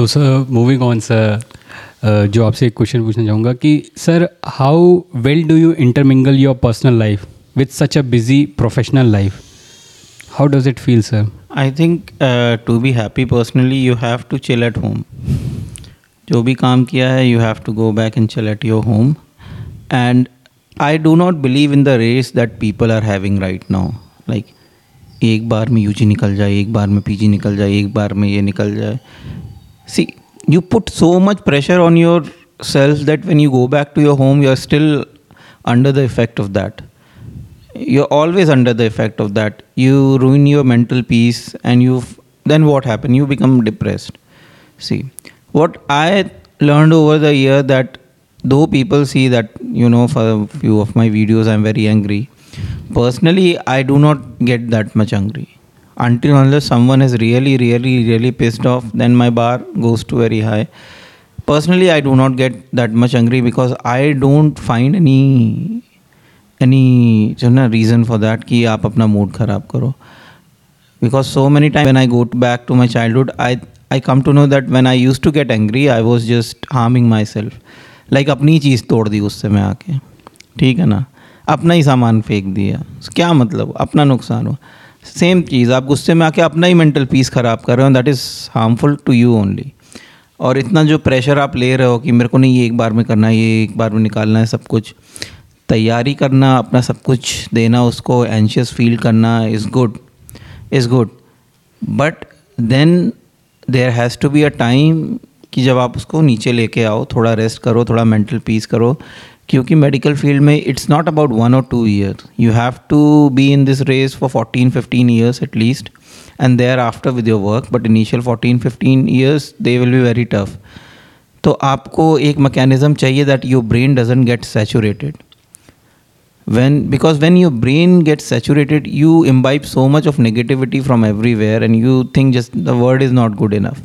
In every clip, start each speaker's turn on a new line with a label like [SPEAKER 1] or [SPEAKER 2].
[SPEAKER 1] तो sir moving on sir जो आपसे एक क्वेश्चन पूछना चाहूँगा कि sir how well do you intermingle your personal life with such a busy professional life how does it feel sir
[SPEAKER 2] I think to be happy personally you have to chill at home जो भी काम किया है you have to go back and chill at your home and I do not believe in the race that people are having right now like एक बार में UG निकल जाए, एक बार में पीजी निकल जाए, एक बार में ये निकल जाए। सी you put so much pressure on yourself that when you go back to your home you're still under the effect of that. You're always under the effect of that. You ruin your mental peace and you then what happened? You become depressed. See what i learned over the year that though people see that you know for a few of my videos i'm very angry. Personally i do not get that much angry until unless someone is really really really pissed off then my bar goes to very high personally i do not get that much angry because i don't find any any जो ना reason for that कि आप अपना mood ख़राब करो because so many times when I go back to my childhood I I come to know that when I used to get angry I was just harming myself like अपनी चीज़ तोड़ दी उससे मैं आके ठीक है ना अपना ही सामान फेंक दिया क्या मतलब अपना नुकसान हुआ सेम चीज़, आप गुस्से में आके अपना ही मेंटल पीस ख़राब कर रहे हो that is harmful to you only और इतना जो प्रेशर आप ले रहे हो कि मेरे को नहीं, ये एक बार में करना है, ये एक बार में निकालना है, सब कुछ, तैयारी करना, अपना सब कुछ देना, उसको एंशियस फील करना is good is good but then there has to be a time कि जब आप उसको नीचे लेके आओ, थोड़ा रेस्ट करो, थोड़ा मेंटल पीस करो क्योंकि मेडिकल फ़ील्ड में इट्स नॉट अबाउट वन और two year you have to be in this race for fourteen fifteen years at least and they are after with your work but initial fourteen fifteen years they will भी very tough तो आपको एक mechanism चाहिए that your brain doesn't get saturated when because when your brain get saturated you imbibe so much of negativity from everywhere and you think just the word is not good enough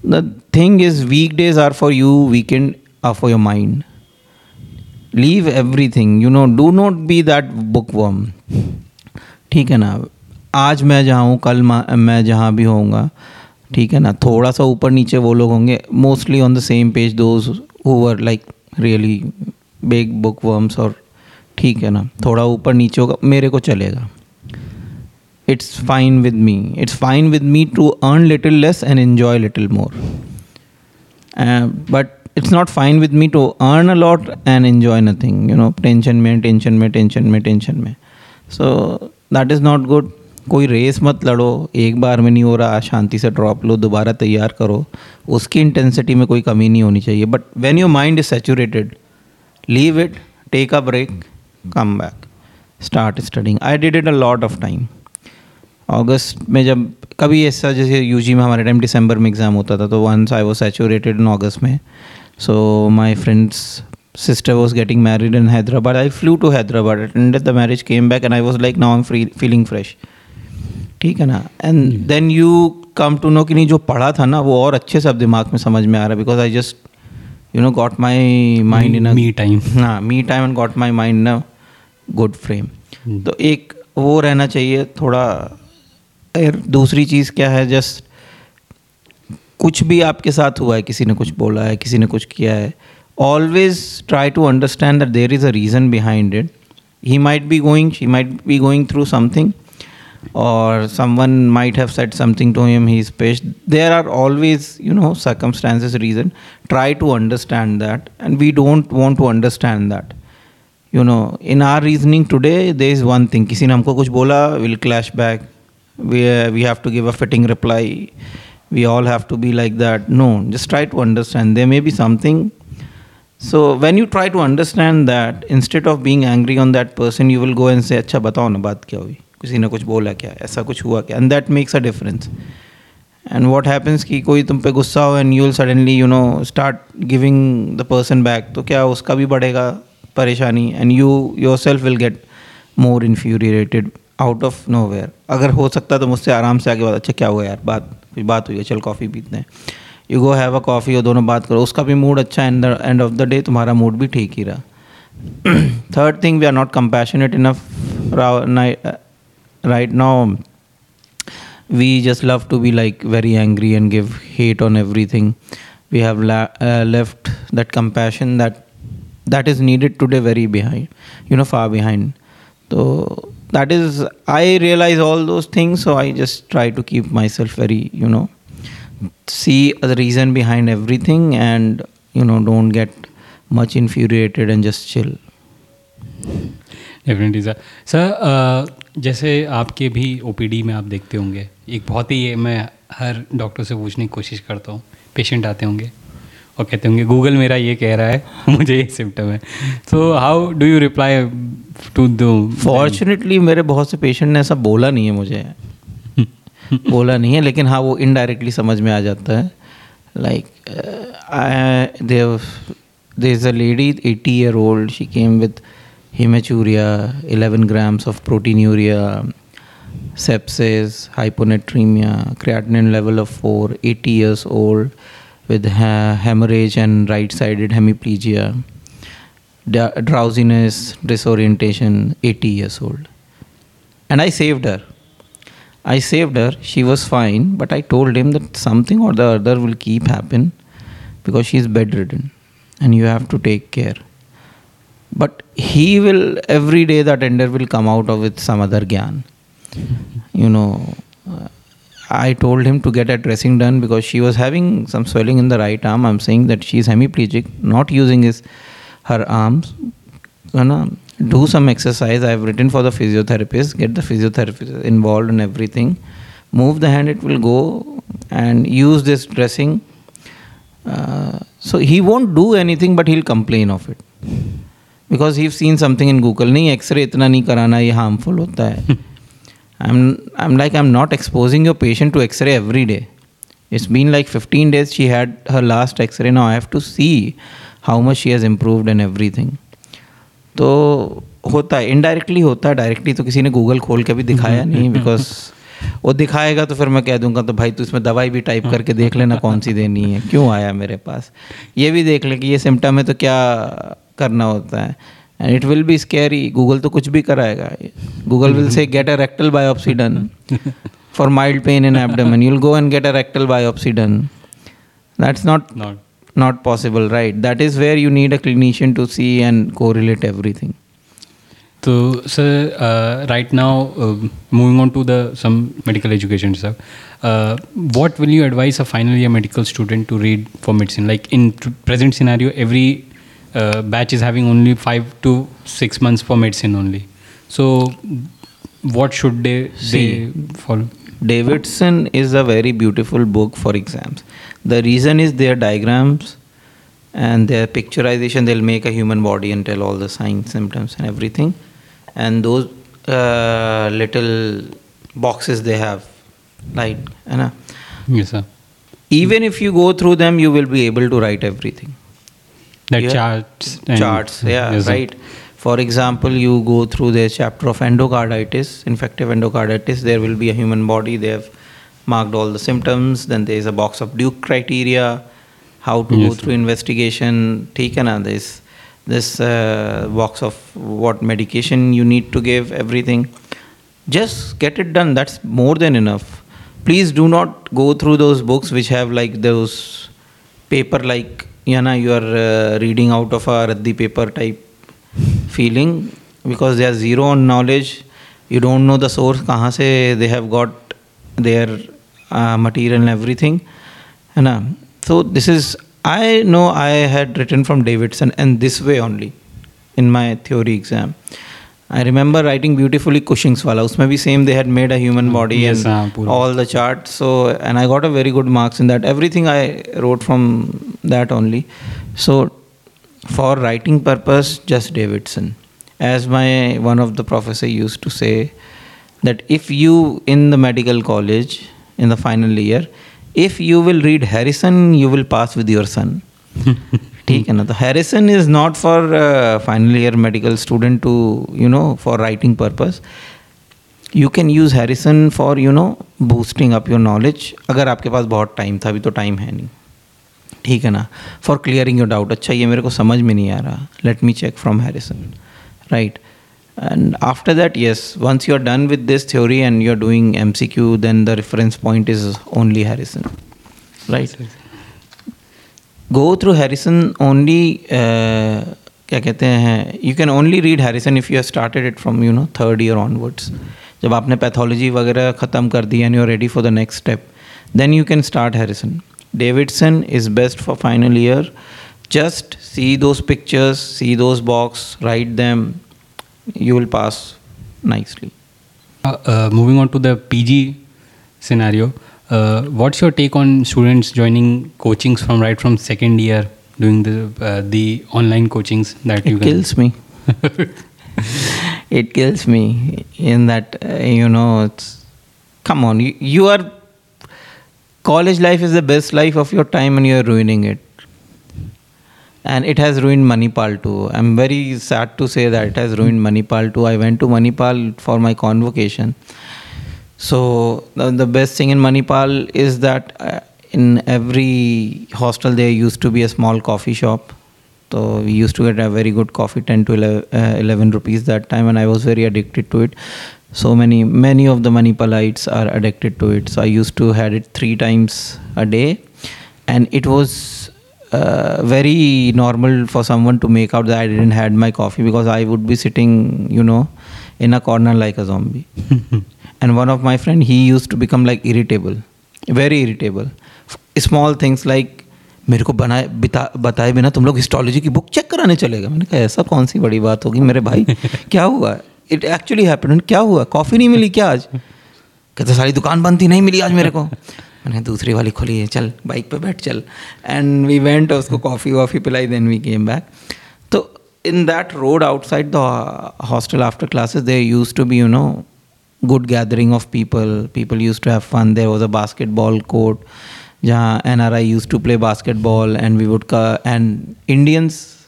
[SPEAKER 2] the thing is week days are for you weekend for your mind leave every thing you know do not be that book worm ठीक है ना? आज मैं जहाँ हूँ, कल मैं जहाँ भी होऊँगा, ठीक है ना? थोड़ा सा ऊपर नीचे वो लोग होंगे mostly on the same page those who are like really big book worms और ठीक है ना? थोड़ा ऊपर नीचे होगा, मेरे को चलेगा। It's fine with me it's fine with me to earn little less and enjoy little more but it's not fine with me to earn a lot and enjoy nothing you know tension में tension में tension में tension में so that is not good कोई race मत लड़ो, एक बार में नहीं हो रहा, शांति से ड्रॉप लो, दोबारा तैयार करो। उसकी इंटेंसिटी में कोई कमी नहीं होनी चाहिए। But when your mind is saturated leave it take a break come back start studying I did it a lot of time अगस्त में जब, कभी ऐसा जैसे UG में हमारे टाइम दिसंबर में एग्ज़ाम होता था तो वंस आई वो सेचूरेटेड इन अगस्त में So my friend's sister was getting married in Hyderabad. I flew to Hyderabad, attended the marriage, came back, and I was like, now I'm free, feeling fresh. ठीक है ना and then you come to know कि नहीं जो पढ़ा था ना वो और अच्छे से अब दिमाग में समझ में आ रहा है because I just you know got my mind in
[SPEAKER 1] me time
[SPEAKER 2] हाँ me time and got my mind in good frame तो एक वो रहना चाहिए थोड़ा दूसरी चीज़ क्या है जस्ट कुछ भी आपके साथ हुआ है, किसी ने कुछ बोला है, किसी ने कुछ किया है always try to understand that there is a reason behind it he might be going he might be going through something और some one might have set something to him he space there are always you know circumstances reason try to understand that and we don't want to understand that you know in our reasoning today there is one thing किसी ने हमको कुछ बोला will clash back we we have to give a fitting reply we all have to be like that. No, just try to understand. There may be something. So when you try to understand that, instead of being angry on that person, you will go and say, अच्छा बताओ ना बात क्या हुई किसी ने कुछ बोला क्या ऐसा कुछ हुआ क्या and that makes a difference and what happens कि कोई तुम पे गुस्सा हो and you will suddenly you know start giving the person back तो क्या उसका भी बढ़ेगा परेशानी and you yourself will get more infuriated out of nowhere अगर हो सकता है तो मुझसे आराम से आगे बात अच्छा क्या हुआ यार? बात कुछ बात हुई है? चल कॉफ़ी पीते हैं। You go have a coffee और दोनों बात करो। उसका भी मूड अच्छा and end of the day तुम्हारा मूड भी ठीक ही रहा। Third thing we are not compassionate enough right now we just love to be like very angry and give hate on every thing we have left that compassion that that is needed today very behind you know फा behind तो that is i realize all those things so i just try to keep myself very you know see the reason behind everything and you know don't get much infuriated and just chill
[SPEAKER 1] definitely sir sir जैसे आपके भी OPD में आप देखते होंगे एक बहुत ही मैं हर डॉक्टर से पूछने की कोशिश करता हूँ पेशेंट आते होंगे वो कहते होंगे गूगल मेरा ये कह रहा है मुझे ये सिम्टम है. So how do you reply to दो
[SPEAKER 2] फॉर्चुनेटली मेरे बहुत से पेशेंट ने ऐसा बोला नहीं है मुझे। बोला नहीं है लेकिन हाँ वो इनडायरेक्टली समझ में आ जाता है। Like Dev there is a lady eighty year old she came with haematuria eleven grams of proteinuria sepsis hyponatraemia creatinine level of four eighty years old with ha- hemorrhage and right sided hemiplegia drowsiness disorientation 80 years old. And i saved her. I saved her. She was fine but i told him that something or the other will keep happen because she's bedridden and you have to take care. But he will every day the attender will come out of with some other gyan. You know uh, i told him to get a dressing done because she was having some swelling in the right arm i'm saying that she's hemiplegic not using his her arms know, do some exercise i've written for the physiotherapist get the physiotherapist involved in everything move the hand it will go and use this dressing uh, so he won't do anything but he'll complain of it because he's seen something in google नहीं X ray इतना नहीं कराना ये harmful होता है I'm I'm like I'm not exposing your patient to X-ray every day. It's been like 15 days she had her last X-ray. Now I have to see how much she has improved and everything. तो होता है indirectly होता है directly तो किसी ने Google खोल के भी दिखाया नहीं बिकॉज़ वो दिखाएगा तो फिर मैं कह दूँगा तो भाई तू इसमें दवाई भी टाइप करके देख लेना कौन सी देनी है क्यों आया मेरे पास ये भी देख ले कि ये सिम्टम है तो क्या करना होता है And it will be scary Google तो कुछ भी कराएगा Google will say get a rectal biopsy done for mild pain in abdomen you'll go and get a rectal biopsy done that's not
[SPEAKER 1] not
[SPEAKER 2] not possible right that is where you need a clinician to see and correlate everything
[SPEAKER 1] So, sir, uh, right now, uh, moving on to the some medical education stuff, uh, what will you advise a final year medical student to read for medicine? Like in t- present scenario, every uh, batch is having only five to six months for medicine only. So, what should they
[SPEAKER 2] See.
[SPEAKER 1] they follow?
[SPEAKER 2] davidson is a very beautiful book for exams the reason is their diagrams and their picturization they'll make a human body and tell all the signs symptoms and everything and those uh, little boxes they have like you know,
[SPEAKER 1] Yes, sir.
[SPEAKER 2] even if you go through them you will be able to write everything
[SPEAKER 1] That
[SPEAKER 2] Yeah.
[SPEAKER 1] charts.
[SPEAKER 2] charts yeah
[SPEAKER 1] Yes,
[SPEAKER 2] right for example you go through the chapter of endocarditis infective endocarditis there will be a human body they have marked all the symptoms then there is a box of duke criteria how to
[SPEAKER 1] Yes,
[SPEAKER 2] go through investigation take another this this uh, box of what medication you need to give everything just get it done that's more than enough please do not go through those books which have like those paper like know you are uh, reading out of a raddi paper type feeling because they are zero on knowledge. You don't know the source kahan se they have got their uh, material and everything. ना so this is i know i had written from davidson and this way only in my theory exam I remember writing beautifully Cushing's wala. Usme bhi same they had made a human mm. body
[SPEAKER 1] yes,
[SPEAKER 2] and
[SPEAKER 1] ah, haan,
[SPEAKER 2] all the charts. So and I got a very good marks in that. Everything I wrote from that only. So for writing purpose, just Davidson. As my one of the professor used to say that if you in the medical college in the final year, if you will read Harrison, you will pass with your son. ठीक है ना? तो Harrison is not for final year medical student to you know for writing purpose you can use Harrison for you know boosting up your knowledge अगर आपके पास बहुत time था अभी तो टाइम है नहीं। ठीक है ना? फॉर क्लियरिंग योर डाउट अच्छा ये मेरे को समझ में नहीं आ रहा। Let me check from Harrison right and after that yes And after that, yes, once you're done with this theory and you're doing MCQ, then the reference point is only Harrison. Right? Go through Harrison. Uh, क्या कहते हैं you can only read Harrison if you started it from you know third year onwards जब आपने pathology वगैरह ख़त्म कर दी and you are ready for the next step then you can start Harrison Davidson is best for final year just see those pictures see those box write them. You will pass nicely.
[SPEAKER 1] Uh, uh, moving on to the PG scenario, uh, what's your take on students joining coachings from right from second year, doing the uh, the online coachings that you
[SPEAKER 2] it kills me it kills me in that uh, you know it's come on you, you are college life is the best life of your time and you are ruining it and it has ruined Manipal too. I'm very sad to say that it has ruined Manipal too. I went to Manipal for my convocation. So the, the best thing in Manipal is that uh, in every hostel there used to be a small coffee shop. So we used to get a very good coffee, 10 to 11, uh, 11 rupees that time, and I was very addicted to it. So many, many of the Manipalites are addicted to it. So I used to had it three times a day, and it was uh, very normal for someone to make out that I didn't had my coffee because I would be sitting, you know, in a corner like a zombie. and one of my friend, he used to become like irritable, very irritable. Small things like मेरे को बनाए बिता बताए बिना तुम लोग histology की book check कराने चलेगा मैंने कहा ऐसा कौन सी बड़ी बात होगी मेरे भाई? क्या हुआ? इट एक्चुअली हैपन क्या हुआ? कॉफ़ी नहीं मिली क्या आज? कहते सारी दुकान बंद थी नहीं मिली आज मेरे को. मैंने दूसरी वाली खोली है चल बाइक पे बैठ चल. एंड वी वेंट उसको कॉफ़ी वॉफ़ी पिलाई देन वी केम बैक तो in that road outside the hostel after classes there used to be you know good gathering of people. People used to have fun. There was a basketball court. Yeah, NRI used to play basketball, and we would and Indians,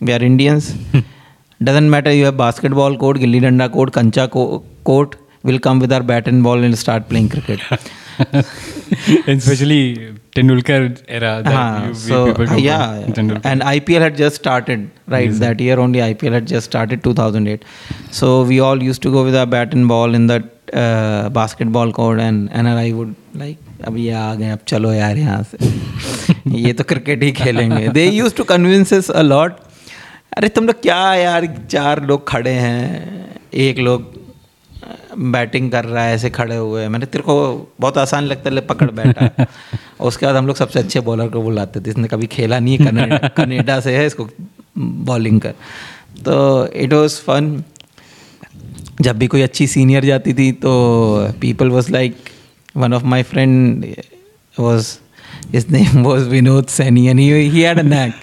[SPEAKER 2] we are Indians. Doesn't matter. You have basketball court, gilli danda court, kancha co- court. We'll come with our bat and ball and start playing cricket.
[SPEAKER 1] and especially Tendulkar era. That
[SPEAKER 2] Haan,
[SPEAKER 1] you,
[SPEAKER 2] so
[SPEAKER 1] people
[SPEAKER 2] yeah, and IPL had just started right that year. Only IPL had just started 2008. So we all used to go with our bat and ball in that uh, basketball court, and NRI would like अब ये आ गए अब चलो यार यहाँ से ये तो क्रिकेट ही खेलेंगे they used to convince a lot अरे तुम लोग क्या यार चार लोग खड़े हैं एक लोग बैटिंग कर रहा है ऐसे खड़े हुए मैंने तेरे को बहुत आसान लगता है पकड़ बैठा उसके बाद हम लोग सबसे अच्छे बॉलर को बुलाते थे। इसने कभी खेला नहीं है कनेडा कनेडा से है इसको बॉलिंग कर। तो इट वॉज़ फन जब भी कोई अच्छी सीनियर जाती थी तो people was like one of my friend was his name was Vinod Seni, and he, he had a knack.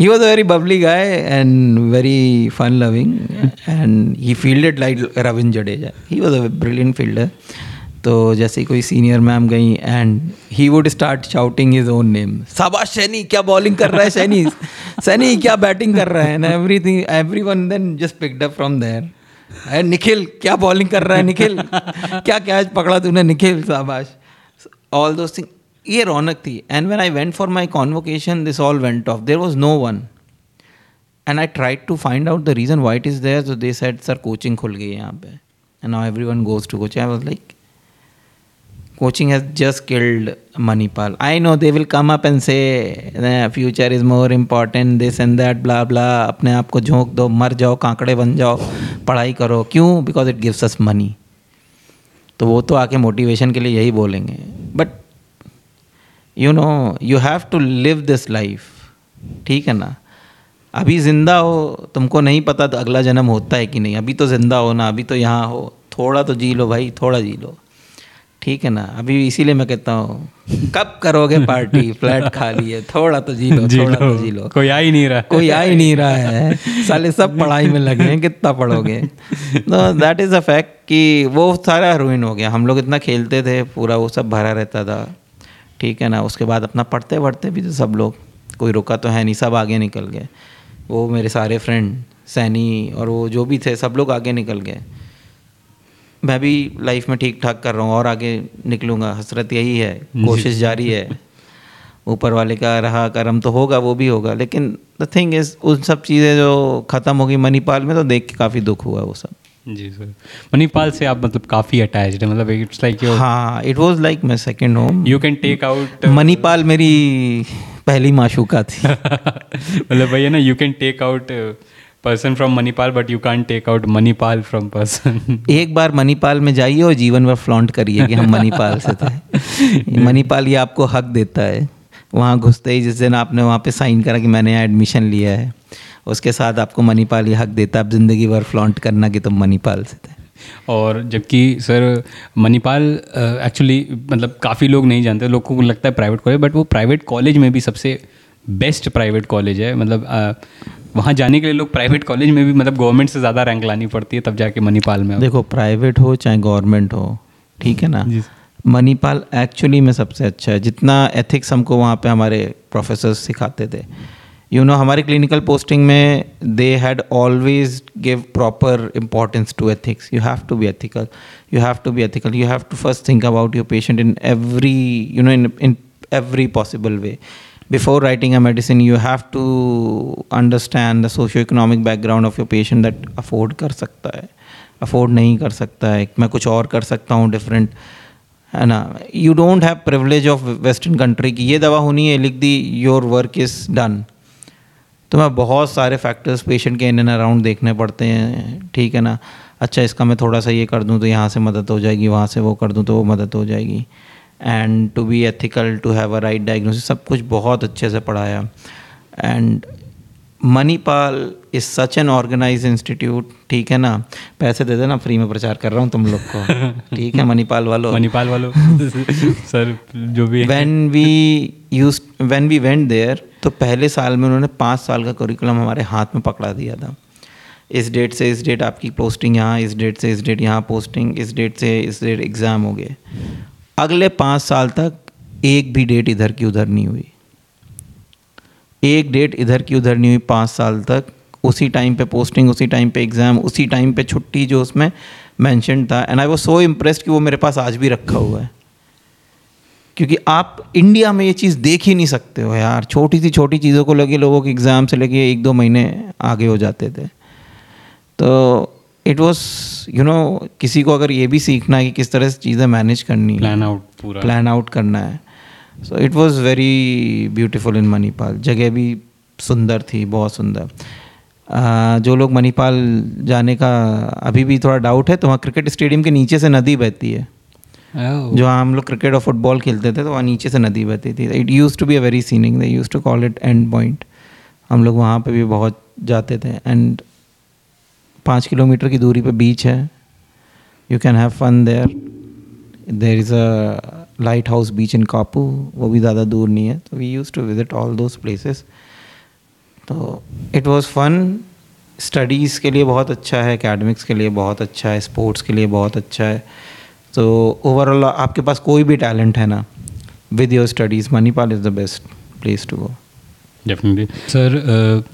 [SPEAKER 2] He was a very bubbly guy and very fun loving, and he fielded like Ravin Jadeja. He was a brilliant fielder. तो जैसे कोई senior ma'am गई and he would start shouting his own name शाबाश सैनी क्या bowling कर रहा है सैनी सैनी क्या बैटिंग कर रहा है ना everything every one then just picked up from there Nikhil क्या बॉलिंग कर रहा है निखिल क्या कैच पकड़ा तूने निखिल शाबाश ऑल दोस थिंग ये रौनक थी. And when I went for my convocation this all went off there was no one and I tried to find out the reason why it is there so they said sir coaching खुल गई यहाँ पे and now everyone goes to coaching I was like coaching has just killed Manipal. I know they will come up and say future is more important, this and that, blah blah. अपने आप को झोंक दो मर जाओ कांकड़े बन जाओ पढ़ाई करो. क्यों? Because it gives us money तो वो तो आके मोटिवेशन के लिए यही बोलेंगे. But you know you have to live this life ठीक है ना? अभी ज़िंदा हो तुमको नहीं पता तो अगला जन्म होता है कि नहीं। अभी तो ज़िंदा हो ना अभी तो यहाँ हो। थोड़ा तो जी लो भाई थोड़ा जी लो। ठीक है ना? अभी इसीलिए मैं कहता हूँ कब करोगे पार्टी फ्लैट खाली है थोड़ा तो जी लो
[SPEAKER 1] जी
[SPEAKER 2] थोड़ा
[SPEAKER 1] लो।
[SPEAKER 2] तो जी लो।
[SPEAKER 1] कोई आ ही नहीं रहा।
[SPEAKER 2] कोई आ ही नहीं रहा है। साले सब पढ़ाई में लगे हैं कितना पढ़ोगे? तो दैट इज़ अ फैक्ट कि वो सारा हीरोइन हो गया। हम लोग इतना खेलते थे पूरा वो सब भरा रहता था। ठीक है ना? उसके बाद अपना पढ़ते पढ़ते भी तो सब लोग कोई रुका तो है नहीं सब आगे निकल गए। वो मेरे सारे फ्रेंड सैनी और वो जो भी थे सब लोग आगे निकल गए। मैं भी लाइफ में ठीक ठाक कर रहा हूँ और आगे निकलूँगा। हसरत यही है कोशिश जारी है। ऊपर वाले का रहा करम तो होगा वो भी होगा। लेकिन द थिंग इज़ उन सब चीज़ें जो ख़त्म होगी गई मणिपाल में तो देख के काफ़ी दुख हुआ वो सब।
[SPEAKER 1] जी सर मणिपाल से आप मतलब काफ़ी अटैच्ड है मतलब इट्स लाइक योर
[SPEAKER 2] हाँ it was like my second home
[SPEAKER 1] you can take out
[SPEAKER 2] Manipal मेरी पहली माशूका थी।
[SPEAKER 1] मतलब भैया ना you can take out person from Manipal but you can take out Manipal from person
[SPEAKER 2] एक बार मणिपाल में जाइए और जीवन भर फ्लॉन्ट करिए कि हम मणिपाल से थे। मणिपाल ये आपको हक देता है। वहाँ घुसते ही जिस दिन आपने वहाँ पे साइन करा कि मैंने यहाँ एडमिशन लिया है। उसके साथ आपको मणिपाल ये हक देता है आप ज़िंदगी भर फ्लॉन्ट करना कि तुम मणिपाल से थे।
[SPEAKER 1] और जबकि सर मणिपाल एक्चुअली मतलब काफ़ी लोग नहीं जानते लोगों को लगता है प्राइवेट कॉलेज बट वो प्राइवेट कॉलेज में भी सबसे बेस्ट प्राइवेट कॉलेज है। मतलब वहाँ जाने के लिए लोग प्राइवेट कॉलेज में भी मतलब गवर्नमेंट से ज़्यादा रैंक लानी पड़ती है तब जाके मणिपाल में
[SPEAKER 2] देखो प्राइवेट हो चाहे गवर्नमेंट हो ठीक है ना? मणिपाल एक्चुअली में सबसे अच्छा है। जितना एथिक्स हमको वहाँ पे हमारे प्रोफेसर सिखाते थे यू नो हमारे क्लिनिकल पोस्टिंग में they had always give proper importance to ethics you have to be ethical you have to be ethical you have to first think about your patient in every you know in in every possible way. Before writing a medicine, you have to understand the socio-economic background of your patient that afford कर सकता है afford नहीं कर सकता है मैं कुछ और कर सकता हूँ different. है ना you don't have privilege of western country की ये दवा होनी है लिख दी योर वर्क इज़ डन तो मैं बहुत सारे फैक्टर्स पेशेंट के इन एंड अराउंड देखने पड़ते हैं, ठीक है ना? अच्छा इसका मैं थोड़ा सा ये कर दूँ तो यहाँ से मदद हो जाएगी, वहाँ से वो कर दूँ तो वो मदद हो जाएगी। And to be ethical to have a right diagnosis सब कुछ बहुत अच्छे से पढ़ाया। And Manipal is such an organize institute ठीक है ना? पैसे दे देना फ्री में प्रचार कर रहा हूँ तुम लोग को। ठीक है मणिपाल वालों?
[SPEAKER 1] मणिपाल वालों? सर जो भी है।
[SPEAKER 2] We use used we went went there तो पहले साल में उन्होंने पाँच साल का करिकुलम हमारे हाथ में पकड़ा दिया था। इस डेट से इस डेट आपकी पोस्टिंग यहाँ इस डेट से इस डेट यहाँ पोस्टिंग इस डेट से इस डेट एग्ज़ाम हो गए। अगले पाँच साल तक एक भी डेट इधर की उधर नहीं हुई। एक डेट इधर की उधर नहीं हुई पाँच साल तक। उसी टाइम पे पोस्टिंग उसी टाइम पे एग्ज़ाम उसी टाइम पे छुट्टी जो उसमें मैंशन था। And I was so impressed कि वो मेरे पास आज भी रखा हुआ है। क्योंकि आप इंडिया में ये चीज़ देख ही नहीं सकते हो यार। छोटी सी छोटी चीज़ों को लगे लोगों के एग्ज़ाम से लेके एक दो महीने आगे हो जाते थे। तो इट वॉज़ यू नो किसी को अगर ये भी सीखना है कि किस तरह से चीज़ें मैनेज करनी है।
[SPEAKER 1] प्लान आउट पूरा।
[SPEAKER 2] प्लान आउट करना है। So it was very beautiful in Manipal जगह भी सुंदर थी बहुत सुंदर जो लोग मणिपाल जाने का अभी भी थोड़ा डाउट है तो वहाँ क्रिकेट स्टेडियम के नीचे से नदी बहती है
[SPEAKER 1] Oh.
[SPEAKER 2] जो हम लोग क्रिकेट और फुटबॉल खेलते थे तो वहाँ नीचे से नदी बहती थी it use to be a very scenic they use to call it end point हम लोग वहाँ पे भी बहुत जाते थे एंड पाँच किलोमीटर की दूरी पे बीच है. You can have fun there there is a lighthouse beach in Kapu वो भी ज़्यादा दूर नहीं है तो we use to visit all those places तो इट वॉज़ फन स्टडीज़ के लिए बहुत अच्छा है एकेडमिक्स के लिए बहुत अच्छा है स्पोर्ट्स के लिए बहुत अच्छा है. तो ओवरऑल आपके पास कोई भी टैलेंट है ना with your studies Manipal is the best place
[SPEAKER 1] to go definitely sir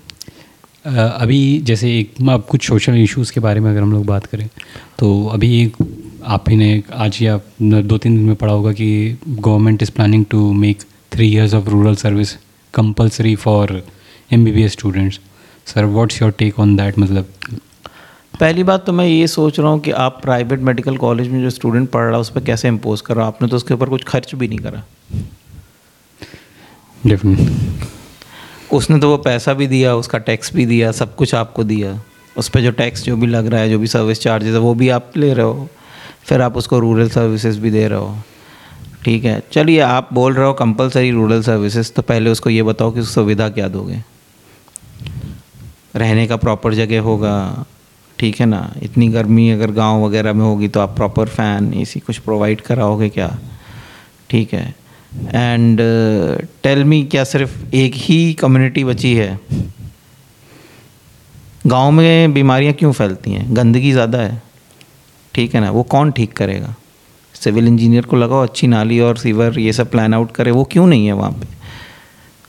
[SPEAKER 1] अभी जैसे एक अब कुछ सोशल इश्यूज़ के बारे में अगर हम लोग बात करें तो अभी एक आप ही ने आज या दो तीन दिन में पढ़ा होगा कि government is planning to make three years of rural service compulsory for M B B S students sir what's your take on that मतलब?
[SPEAKER 2] पहली बात तो मैं ये सोच रहा हूँ कि आप प्राइवेट मेडिकल कॉलेज में जो स्टूडेंट पढ़ रहा है उस पर कैसे इम्पोज कर रहा हो? आपने तो उसके ऊपर कुछ खर्च भी नहीं करा।
[SPEAKER 1] डेफिनेटली
[SPEAKER 2] उसने तो वो पैसा भी दिया उसका टैक्स भी दिया सब कुछ आपको दिया। उस पर जो टैक्स जो भी लग रहा है जो भी सर्विस चार्जेस है वो भी आप ले रहे हो। फिर आप उसको रूरल सर्विसेज़ भी दे रहे हो। ठीक है? चलिए, आप बोल रहे हो कंपलसरी रूरल सर्विसेज़ तो पहले उसको ये बताओ कि सुविधा क्या दोगे। रहने का प्रॉपर जगह होगा, ठीक है ना? इतनी गर्मी अगर गाँव वगैरह में होगी तो आप प्रॉपर फ़ैन एसी कुछ प्रोवाइड कराओगे क्या? ठीक है? एंड टेल मी क्या सिर्फ़ एक ही कम्युनिटी बची है? गाँव में बीमारियाँ क्यों फैलती हैं? गंदगी ज़्यादा है। ठीक है ना? वो कौन ठीक करेगा? सिविल इंजीनियर को लगाओ अच्छी नाली और सीवर ये सब प्लान आउट करे वो क्यों नहीं है वहाँ पे?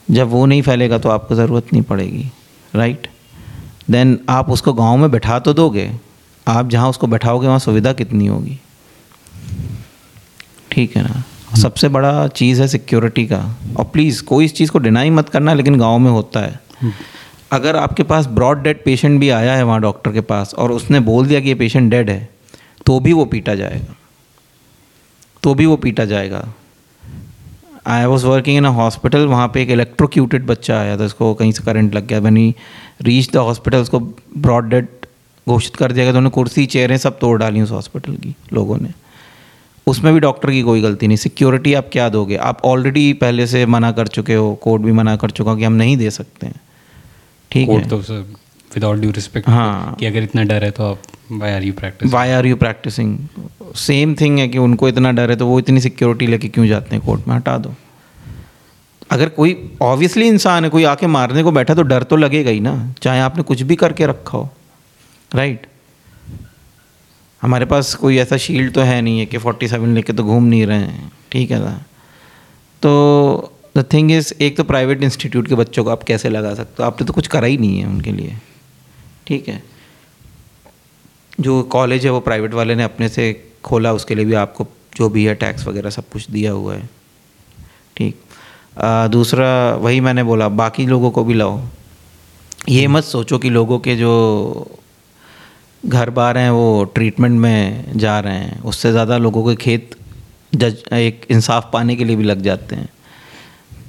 [SPEAKER 2] जब वो नहीं फैलेगा तो आपको ज़रूरत नहीं पड़ेगी राइट देन आप उसको गाँव में बैठा तो दोगे। आप जहाँ उसको बैठाओगे वहाँ सुविधा कितनी होगी? ठीक है ना? सबसे बड़ा चीज़ है सिक्योरिटी का। और प्लीज़ कोई इस चीज़ को डिनाई मत करना लेकिन गाँव में होता है। अगर आपके पास ब्रॉड डेड पेशेंट भी आया है वहाँ डॉक्टर के पास और उसने बोल दिया कि ये पेशेंट डेड है तो भी वो पीटा जाएगा। तो भी वो पीटा जाएगा। I was working in a hospital वहाँ पे एक इलेक्ट्रोक्यूटेड बच्चा आया था उसको कहीं से करंट लग गया मैंने रीच द हॉस्पिटल उसको ब्रॉड डेड घोषित कर दिया गया तो उन्होंने कुर्सी चेयरें सब तोड़ डाली उस हॉस्पिटल की लोगों ने। उसमें भी डॉक्टर की कोई गलती नहीं। सिक्योरिटी आप क्या दोगे? आप ऑलरेडी पहले से मना कर चुके हो कोर्ट भी मना कर चुका कि हम नहीं दे सकते हैं। ठीक है?
[SPEAKER 1] तो sir with all due respect
[SPEAKER 2] हाँ।
[SPEAKER 1] कि अगर इतना डर है तो आप why are you practice
[SPEAKER 2] why are you practicing same thing है कि उनको इतना डर है तो वो इतनी सिक्योरिटी लेके क्यों जाते हैं कोर्ट में? हटा दो। अगर कोई ऑब्वियसली इंसान है कोई आके मारने को बैठा तो डर तो लगेगा ही ना। चाहे आपने कुछ भी करके रखा हो। राइट हमारे पास कोई ऐसा शील्ड तो है नहीं है कि 47 लेके तो घूम नहीं रहे हैं। ठीक है ना? तो द थिंग इज़ एक तो प्राइवेट इंस्टीट्यूट के बच्चों को आप कैसे लगा सकते हो? आपने तो कुछ करा ही नहीं है उनके लिए। ठीक है। जो कॉलेज है वो प्राइवेट वाले ने अपने से खोला उसके लिए भी आपको जो भी है टैक्स वगैरह सब कुछ दिया हुआ है। ठीक। आ, दूसरा वही मैंने बोला बाकी लोगों को भी लाओ। ये मत सोचो कि लोगों के जो घर बार हैं वो ट्रीटमेंट में जा रहे हैं। उससे ज़्यादा लोगों के खेत जज एक इंसाफ पाने के लिए भी लग जाते हैं।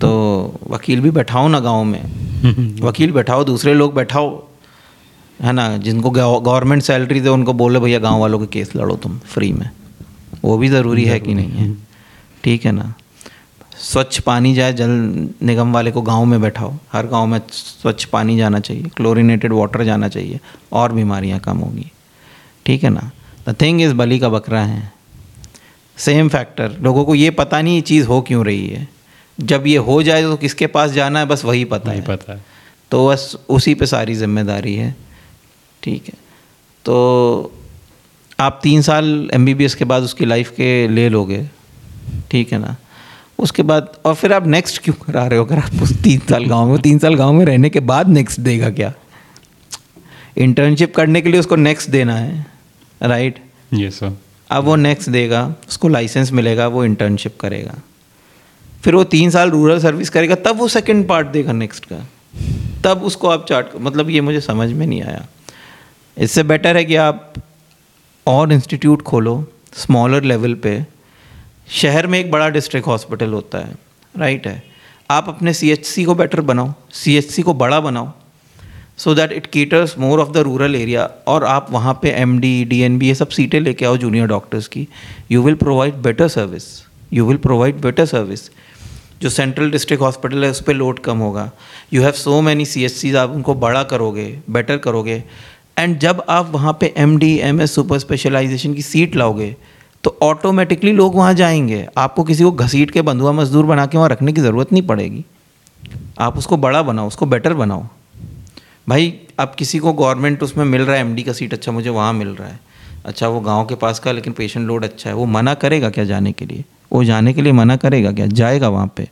[SPEAKER 2] तो वकील भी बैठाओ ना गाँव में। वकील बैठाओ दूसरे लोग बैठाओ। है ना जिनको गवर्नमेंट सैलरी दे उनको बोले भैया गाँव वालों के केस लड़ो तुम फ्री में। वो भी ज़रूरी है कि नहीं है। ठीक है ना? स्वच्छ पानी जाए जल निगम वाले को गाँव में बैठाओ। हर गाँव में स्वच्छ पानी जाना चाहिए क्लोरीनेटेड वाटर जाना चाहिए और बीमारियाँ कम होगी। ठीक है ना? द थिंग इज़ बली का बकरा है। सेम फैक्टर लोगों को ये पता नहीं ये चीज़ हो क्यों रही है। जब ये हो जाए तो किसके पास जाना है? बस वही पता
[SPEAKER 1] नहीं
[SPEAKER 2] है।
[SPEAKER 1] पता है।
[SPEAKER 2] तो बस उसी पे सारी ज़िम्मेदारी है। ठीक है। तो आप तीन साल एमबीबीएस के बाद उसकी लाइफ के ले लोगे ठीक है ना? उसके बाद और फिर आप नेक्स्ट क्यों करा रहे हो? अगर आप उस तीन साल गाँव में तीन साल गाँव में रहने के बाद नेक्स्ट देगा क्या? इंटर्नशिप करने के लिए उसको नेक्स्ट देना है राइट
[SPEAKER 1] ये सर
[SPEAKER 2] अब वो नेक्स्ट देगा उसको लाइसेंस मिलेगा वो इंटर्नशिप करेगा। फिर वो तीन साल रूरल सर्विस करेगा तब वो सेकंड पार्ट देगा नेक्स्ट का। तब उसको आप चार्ट मतलब ये मुझे समझ में नहीं आया। इससे बेटर है कि आप और इंस्टीट्यूट खोलो स्मॉलर लेवल पे। शहर में एक बड़ा डिस्ट्रिक्ट हॉस्पिटल होता है राइट है। आप अपने सीएचसी को बेटर बनाओ सीएचसी को बड़ा बनाओ so that it caters more of the rural area और आप वहाँ पे M D D N B ये सब सीटें लेके आओ जूनियर डॉक्टर्स की। You will provide better service you will provide better service जो सेंट्रल डिस्ट्रिक्ट हॉस्पिटल है, उस पर लोड कम होगा। You have so many C H Cs आप उनको बड़ा करोगे बेटर करोगे। एंड जब आप वहाँ पे M D M S super specialization की सीट लाओगे तो ऑटोमेटिकली लोग वहाँ जाएँगे। आपको किसी को घसीट के बंधुआ मजदूर बना के वहाँ रखने की ज़रूरत नहीं पड़ेगी। आप उसको बड़ा बनाओ, उसको बेटर बनाओ। भाई, अब किसी को गवर्नमेंट उसमें मिल रहा है एमडी का सीट अच्छा मुझे वहाँ मिल रहा है। अच्छा वो गाँव के पास का, लेकिन पेशेंट लोड अच्छा है, वो मना करेगा क्या जाने के लिए? वो जाने के लिए मना करेगा क्या? जाएगा वहाँ पे।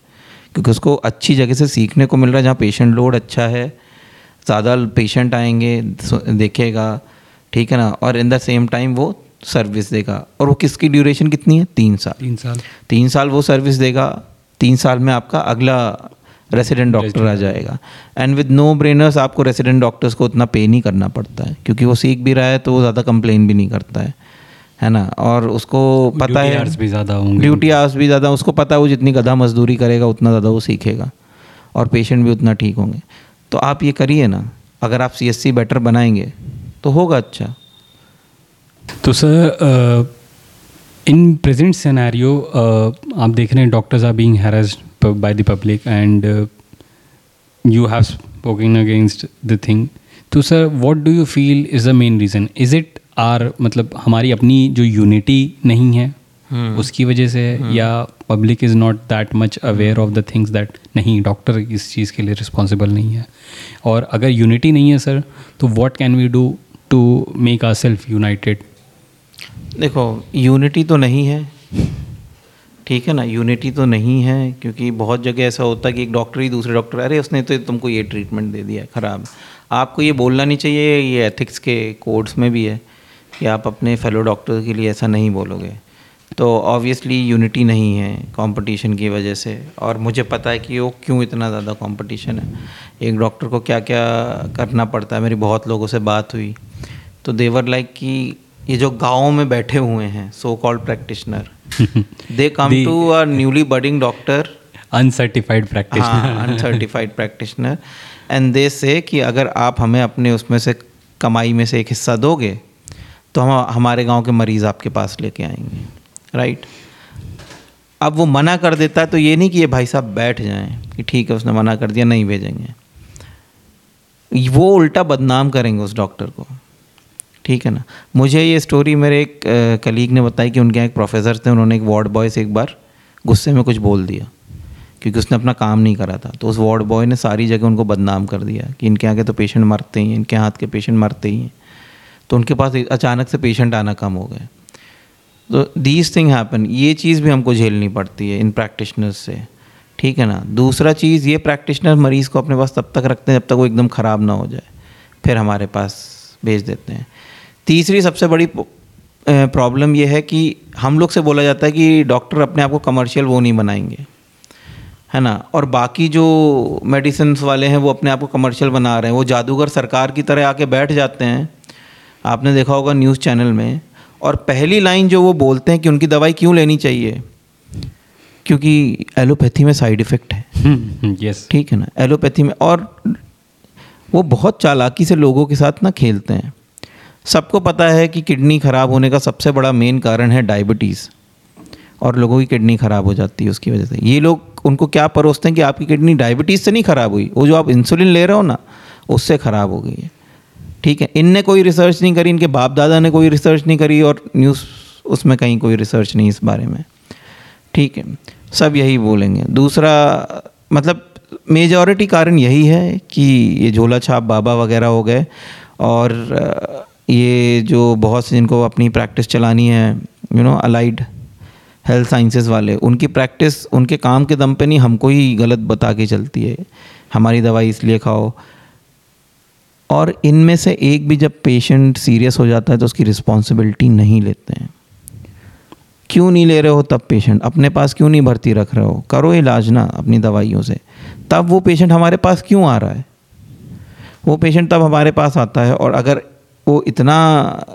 [SPEAKER 2] क्योंकि उसको अच्छी जगह से सीखने को मिल रहा है, जहाँ पेशेंट लोड अच्छा है ज़्यादा पेशेंट आएँगे देखेगा ठीक है ना? और इन द सेम टाइम वो सर्विस देगा। और वो किसकी ड्यूरेशन कितनी है? तीन साल।
[SPEAKER 1] तीन साल।
[SPEAKER 2] तीन साल वो सर्विस देगा तीन साल में आपका अगला रेसिडेंट डॉक्टर आ जाएगा। एंड विद नो ब्रेनर्स आपको रेसिडेंट डॉक्टर्स को उतना पे नहीं करना पड़ता है क्योंकि वो सीख भी रहा है तो वो ज़्यादा कंप्लेन भी नहीं करता है है ना? और उसको पता है
[SPEAKER 1] भी ज़्यादा होंगे।
[SPEAKER 2] ड्यूटी आवर्स भी ज़्यादा उसको पता है वो जितनी गधा मजदूरी करेगा उतना ज़्यादा वो सीखेगा। और पेशेंट भी उतना ठीक होंगे। तो आप ये करिए ना, अगर आप सी एस सी बेटर बनाएँगे तो होगा अच्छा।
[SPEAKER 1] तो सर इन प्रेजेंट सिनेरियो आप देख रहे हैं doctors are being harassed by the public and you have spoken against the thing तो sir what do you feel is the main reason is it or मतलब हमारी अपनी जो यूनिटी नहीं है उसकी वजह से या public is not that much aware of the things that नहीं डॉक्टर इस चीज़ के लिए रिस्पॉन्सिबल नहीं है। और अगर यूनिटी नहीं है सर तो what can we do to make our self united
[SPEAKER 2] देखो यूनिटी तो नहीं है। ठीक है ना? यूनिटी तो नहीं है क्योंकि बहुत जगह ऐसा होता है कि एक डॉक्टर ही दूसरे डॉक्टर अरे उसने तो तुमको ये ट्रीटमेंट दे दिया ख़राब। आपको ये बोलना नहीं चाहिए ये एथिक्स के कोड्स में भी है कि आप अपने फेलो डॉक्टर के लिए ऐसा नहीं बोलोगे। तो ऑब्वियसली यूनिटी नहीं है कंपटीशन की वजह से। और मुझे पता है कि वो क्यों इतना ज़्यादा कंपटीशन है। एक डॉक्टर को क्या क्या करना पड़ता है मेरी बहुत लोगों से बात हुई। तो देवर लाइक कि ये जो गाँव में बैठे हुए हैं so called practitioner they come to a newly budding doctor
[SPEAKER 1] uncertified practitioner
[SPEAKER 2] uncertified practitioner and they say कि अगर आप हमें अपने उसमें से कमाई में से एक हिस्सा दोगे तो हम हमारे गाँव के मरीज़ आपके पास लेके आएँगे। राइट अब वो मना कर देता है तो ये नहीं कि ये भाई साहब बैठ जाएँ कि ठीक है, उसने मना कर दिया, नहीं भेजेंगे। वो उल्टा बदनाम करेंगे उस डॉक्टर को। ठीक है ना? मुझे ये स्टोरी मेरे एक कलीग ने बताई कि उनके यहाँ एक प्रोफेसर थे, उन्होंने एक वार्ड बॉय से एक बार गुस्से में कुछ बोल दिया, क्योंकि उसने अपना काम नहीं करा था। तो उस वार्ड बॉय ने सारी जगह उनको बदनाम कर दिया कि इनके आगे तो पेशेंट मरते ही हैं, इनके हाथ के पेशेंट मरते ही हैं। तो उनके पास अचानक से पेशेंट आना कम हो गए तो दीज थिंग हैपन ये चीज़ भी हमको झेलनी पड़ती है इन प्रैक्टिशनर्स से, ठीक है ना? दूसरा चीज़ ये प्रैक्टिशनर मरीज़ को अपने पास तब तक रखते हैं जब तक वो एकदम ख़राब ना हो जाए, फिर हमारे पास भेज देते हैं। तीसरी सबसे बड़ी प्रॉब्लम ये है कि हम लोग से बोला जाता है कि डॉक्टर अपने आप को कमर्शियल वो नहीं बनाएँगे, है ना? और बाकी जो मेडिसिन वाले हैं वो अपने आप को कमर्शियल बना रहे हैं, वो जादूगर सरकार की तरह आके बैठ जाते हैं। आपने देखा होगा न्यूज़ चैनल में और पहली लाइन जो वो बोलते हैं कि उनकी दवाई क्यों लेनी चाहिए? क्योंकि एलोपैथी में साइड इफ़ेक्ट है। यस
[SPEAKER 1] हम्म,
[SPEAKER 2] ठीक है ना? एलोपैथी में और वो बहुत चालाकी से लोगों के साथ ना खेलते हैं। सबको पता है कि किडनी ख़राब होने का सबसे बड़ा मेन कारण है डायबिटीज़। और लोगों की किडनी ख़राब हो जाती है उसकी वजह से। ये लोग उनको क्या परोसते हैं कि आपकी किडनी डायबिटीज़ से नहीं ख़राब हुई? वो जो आप इंसुलिन ले रहे हो ना उससे ख़राब हो गई है। ठीक है, इनने कोई रिसर्च नहीं करी, इनके बाप दादा ने कोई रिसर्च नहीं करी और न्यूज़ उसमें कहीं कोई रिसर्च नहीं इस बारे में। ठीक है, सब यही बोलेंगे। दूसरा मतलब मेजॉरिटी कारण यही है कि ये झोला छाप बाबा वगैरह हो गए और ये जो बहुत से जिनको अपनी प्रैक्टिस चलानी है you know allied health sciences वाले, उनकी प्रैक्टिस उनके काम के दम पे नहीं, हमको ही गलत बता के चलती है। हमारी दवाई इसलिए खाओ और इनमें से एक भी जब पेशेंट सीरियस हो जाता है तो उसकी रिस्पॉन्सिबिलिटी नहीं लेते हैं। क्यों नहीं ले रहे हो तब पेशेंट अपने पास क्यों नहीं भर्ती रख रहे हो? करो इलाज ना अपनी दवाइयों से। तब वो पेशेंट हमारे पास क्यों आ रहा है? वो पेशेंट तब हमारे पास आता है और अगर वो इतना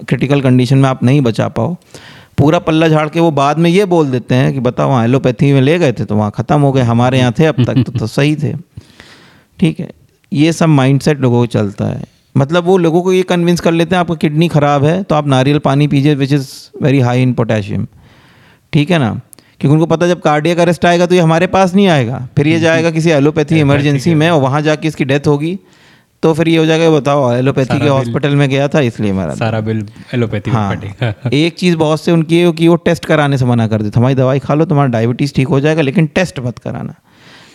[SPEAKER 2] क्रिटिकल कंडीशन में आप नहीं बचा पाओ पूरा पल्ला झाड़ के वो बाद में ये बोल देते हैं कि बताओ वहाँ एलोपैथी में ले गए थे तो वहाँ ख़त्म हो गए हमारे यहाँ थे अब तक तो, तो सही थे। ठीक है? ये सब माइंडसेट लोगों को चलता है। मतलब वो लोगों को ये कन्विंस कर लेते हैं आपका किडनी ख़राब है तो आप नारियल पानी पीजिए which is very high in potassium ठीक है ना? क्योंकि उनको पता जब कार्डियक अरेस्ट आएगा तो ये हमारे पास नहीं आएगा। फिर ये जाएगा किसी एलोपैथी इमरजेंसी में और वहाँ जाके इसकी डेथ होगी। तो फिर ये हो जाएगा बताओ एलोपैथी के हॉस्पिटल में गया था इसलिए मेरा
[SPEAKER 1] सारा बिल एलोपैथी
[SPEAKER 2] हाँ। एक चीज़ बहुत से उनकी है कि वो टेस्ट कराने से मना कर देते हमारी दवाई खा लो तुम्हारा डायबिटीज़ ठीक हो जाएगा लेकिन टेस्ट मत कराना।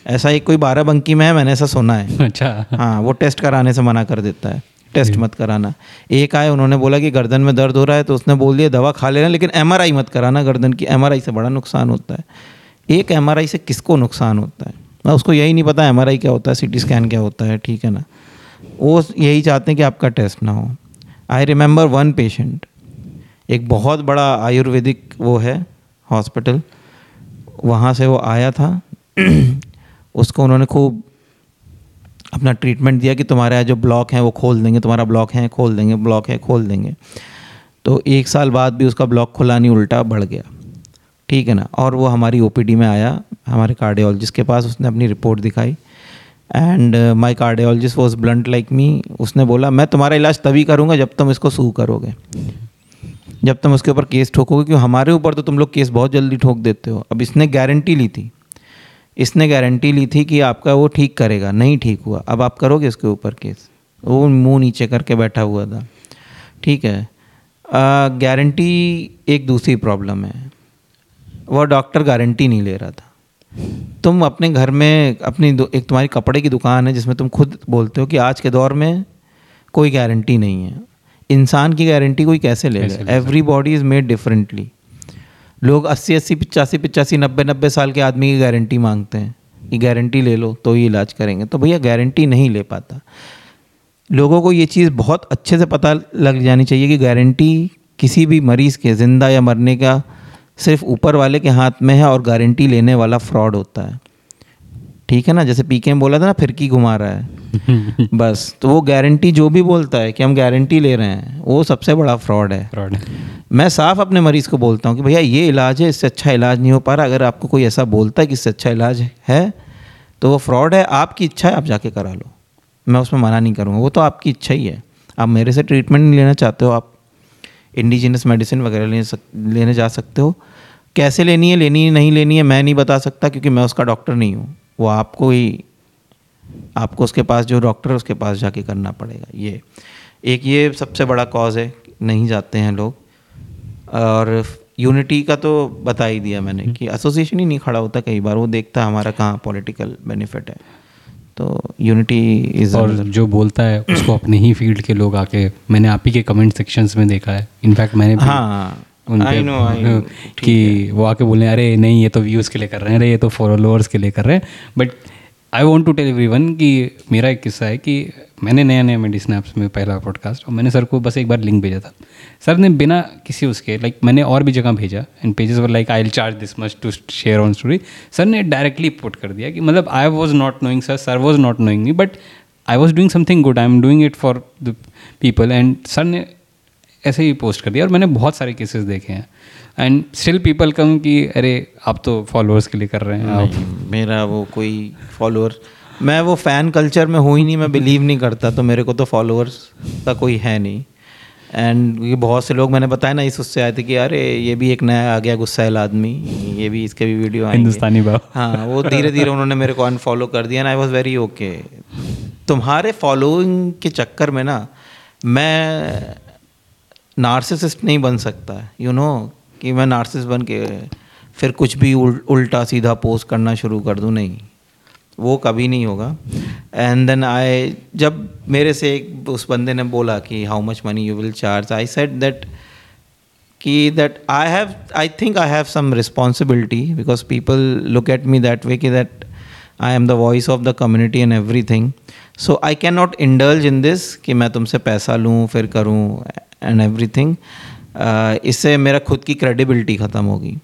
[SPEAKER 2] ऐसा एक कोई बारह बंकी में है मैंने ऐसा सुना है।
[SPEAKER 1] अच्छा।
[SPEAKER 2] हाँ वो टेस्ट कराने से मना कर देता है। टेस्ट मत कराना। एक आए उन्होंने बोला कि गर्दन में दर्द हो रहा है तो उसने बोल दिया दवा खा लेना लेकिन एमआरआई मत कराना गर्दन की एमआरआई से बड़ा नुकसान होता है। एक एमआरआई से किसको नुकसान होता है? ना उसको यही नहीं पता एम क्या होता है सी स्कैन क्या होता है ठीक है ना? वो यही चाहते हैं कि आपका टेस्ट ना हो। आई रिमेंबर वन पेशेंट एक बहुत बड़ा आयुर्वेदिक वो है हॉस्पिटल वहाँ से वो आया था। उसको उन्होंने खूब अपना ट्रीटमेंट दिया कि तुम्हारा जो ब्लॉक है वो खोल देंगे, तुम्हारा ब्लॉक है, खोल देंगे ब्लॉक है, खोल देंगे। तो एक साल बाद भी उसका ब्लॉक खुला नहीं, उल्टा बढ़ गया। ठीक है ना? और वो हमारी ओपीडी में आया, हमारे कार्डियोलॉजिस्ट के पास उसने अपनी रिपोर्ट दिखाई। And my cardiologist was blunt like me उसने बोला, मैं तुम्हारा इलाज तभी करूँगा जब तुम इसको सू करोगे। जब तुम उसके ऊपर केस ठोकोगे, क्योंकि हमारे ऊपर तो तुम लोग केस बहुत जल्दी ठोक देते हो। अब इसने गारंटी ली थी। इसने गारंटी ली थी कि आपका वो ठीक करेगा नहीं ठीक हुआ। अब आप करोगे इसके ऊपर केस? वो मुँह नीचे करके बैठा हुआ था। ठीक है। गारंटी एक दूसरी प्रॉब्लम है। वह डॉक्टर गारंटी नहीं ले रहा था। तुम अपने घर में अपनी एक तुम्हारी कपड़े की दुकान है जिसमें तुम खुद बोलते हो कि आज के दौर में कोई गारंटी नहीं है। इंसान की गारंटी कोई कैसे ले ले? Everybody is made differently लोग अस्सी अस्सी पिचासी पिचासी, नब्बे नब्बे साल के आदमी की गारंटी मांगते हैं कि गारंटी ले लो तो ही इलाज करेंगे। तो भैया गारंटी नहीं ले पाता। लोगों को ये चीज़ बहुत अच्छे से पता लग जानी चाहिए कि गारंटी किसी भी मरीज़ के, ज़िंदा या मरने का, सिर्फ़ ऊपर वाले के हाथ में है और गारंटी लेने वाला फ्रॉड होता है। ठीक है ना? जैसे पीके में बोला था ना फिरकी घुमा रहा है। बस तो वो गारंटी जो भी बोलता है कि हम गारंटी ले रहे हैं वो सबसे बड़ा फ्रॉड है।
[SPEAKER 1] फ्रॉड है।
[SPEAKER 2] मैं साफ़ अपने मरीज़ को बोलता हूँ कि भैया ये इलाज है इससे अच्छा इलाज नहीं हो पा रहा। अगर आपको कोई ऐसा बोलता है कि इससे अच्छा इलाज है तो वो फ्रॉड है। आपकी इच्छा है आप जाके करा लो। मैं उसमें मना नहीं करूँगा। वो तो आपकी इच्छा ही है। आप मेरे से ट्रीटमेंट नहीं लेना चाहते हो आप इंडिजिनस मेडिसिन वगैरह लेने सक, लेने जा सकते हो। कैसे लेनी है लेनी है नहीं लेनी है मैं नहीं बता सकता क्योंकि मैं उसका डॉक्टर नहीं हूँ। वो आपको ही आपको उसके पास जो डॉक्टर है उसके पास जाके करना पड़ेगा। ये एक ये सबसे बड़ा कॉज है नहीं जाते हैं लोग। और यूनिटी का तो बता ही दिया मैंने कि एसोसिएशन ही नहीं खड़ा होता कई बार। वो देखता है हमारा कहाँ पॉलिटिकल बेनिफिट है। तो यूनिटी इज़
[SPEAKER 1] और जो बोलता है उसको अपने ही फ़ील्ड के लोग आके मैंने आप ही के कमेंट सेक्शंस में देखा है। इनफैक्ट मैंने
[SPEAKER 2] हाँ।
[SPEAKER 1] उनके
[SPEAKER 2] I know,
[SPEAKER 1] कि वो आके बोले अरे नहीं ये तो व्यूज़ के लिए कर रहे हैं अरे ये तो फॉलोअर्स के लिए कर रहे हैं. But I want to tell everyone कि मेरा एक किस्सा है कि मैंने नया नया मेडिसिन ऐप्स में पहला पॉडकास्ट और मैंने सर को बस एक बार लिंक भेजा था। सर ने बिना किसी उसके लाइक मैंने और भी जगह भेजा। And pages were like I will charge this much to share on story sir ने डायरेक्टली पुट कर दिया कि मतलब I was not knowing sir sir was not knowing me but I was doing something good I am doing it for the people and sir ने ऐसे ही post कर दिया और मैंने बहुत सारे केसेस देखे हैं। एंड स्टिल पीपल कम कि अरे आप तो फॉलोअर्स के लिए कर रहे हैं आप
[SPEAKER 2] मेरा वो कोई फॉलोअर मैं वो फ़ैन कल्चर में हूँ ही नहीं मैं बिलीव नहीं करता तो मेरे को तो फॉलोअर्स का कोई है नहीं। एंड ये बहुत से लोग मैंने बताया ना इस उससे आए थे कि अरे ये भी एक नया आ गया गुस्सैल आदमी ये भी इसके भी वीडियो आएँगे।
[SPEAKER 1] हिंदुस्तानी बाब
[SPEAKER 2] हाँ वो धीरे धीरे उन्होंने मेरे को अनफॉलो कर दिया and I was very okay तुम्हारे फॉलोइंग के चक्कर में ना मैं नार्सिसिस्ट नहीं बन सकता। है यू नो कि मैं नार्सिस बन के फिर कुछ भी उल, उल्टा सीधा पोस्ट करना शुरू कर दूँ नहीं। वो कभी नहीं होगा। एंड देन आई जब मेरे से एक उस बंदे ने बोला कि how much money you will charge I said that कि that I have I think I have some responsibility because people look at me that way कि that I am the voice of the community and everything so I can not indulge in this कि मैं तुमसे पैसा लूँ फिर करूँ and every thing इससे मेरा खुद की क्रेडिबिलिटी ख़त्म होगी।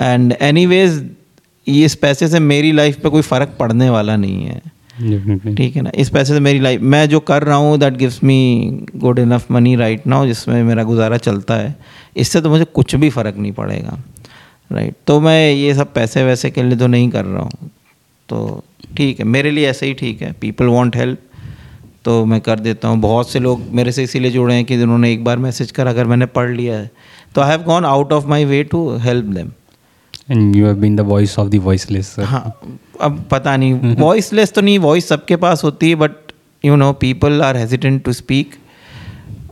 [SPEAKER 2] एंड एनी वेज इस पैसे से मेरी लाइफ पे कोई फ़र्क पड़ने वाला नहीं है। ठीक है ना? इस पैसे से मेरी लाइफ मैं जो कर रहा हूँ that gives me good enough money right now जिसमें मेरा गुजारा चलता है इससे तो मुझे कुछ भी फ़र्क नहीं पड़ेगा। Right right. तो मैं ये सब पैसे वैसे के लिए तो नहीं कर रहा हूँ। तो ठीक है मेरे लिए ऐसे ही ठीक है। पीपल वॉन्ट हेल्प तो मैं कर देता हूँ। बहुत से लोग मेरे से इसीलिए जुड़े हैं कि जिन्होंने एक बार मैसेज करा अगर मैंने पढ़ लिया है। तो I have gone out of my way to help
[SPEAKER 1] them you have been the voice of the voiceless. Sir.
[SPEAKER 2] हाँ अब पता नहीं। वॉइसलेस तो नहीं वॉइस सबके पास होती है but you know people are hesitant to speak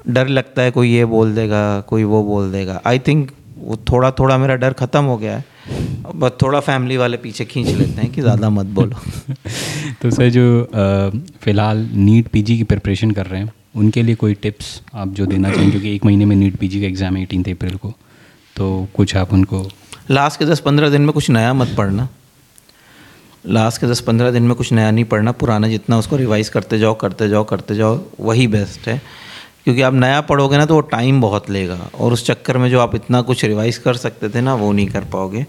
[SPEAKER 2] डर लगता है कोई ये बोल देगा कोई वो बोल देगा। आई थिंक वो थोड़ा थोड़ा मेरा डर ख़त्म हो गया है। बस थोड़ा फैमिली वाले पीछे खींच लेते हैं कि ज़्यादा मत बोलो।
[SPEAKER 1] तो सर जो फ़िलहाल नीट पीजी की प्रिपरेशन कर रहे हैं उनके लिए कोई टिप्स आप जो देना चाहें क्योंकि एक महीने में नीट पीजी का एग्ज़ाम है एटीन अप्रैल को तो कुछ आप उनको
[SPEAKER 2] लास्ट के दस पंद्रह दिन में कुछ नया मत पढ़ना। लास्ट के दस पंद्रह दिन में कुछ नया नहीं पढ़ना पुराना जितना उसको रिवाइज करते जाओ करते जाओ करते जाओ वही बेस्ट है। क्योंकि आप नया पढ़ोगे ना तो वो टाइम बहुत लेगा। और उस चक्कर में जो आप इतना कुछ रिवाइज कर सकते थे ना, वो नहीं कर पाओगे।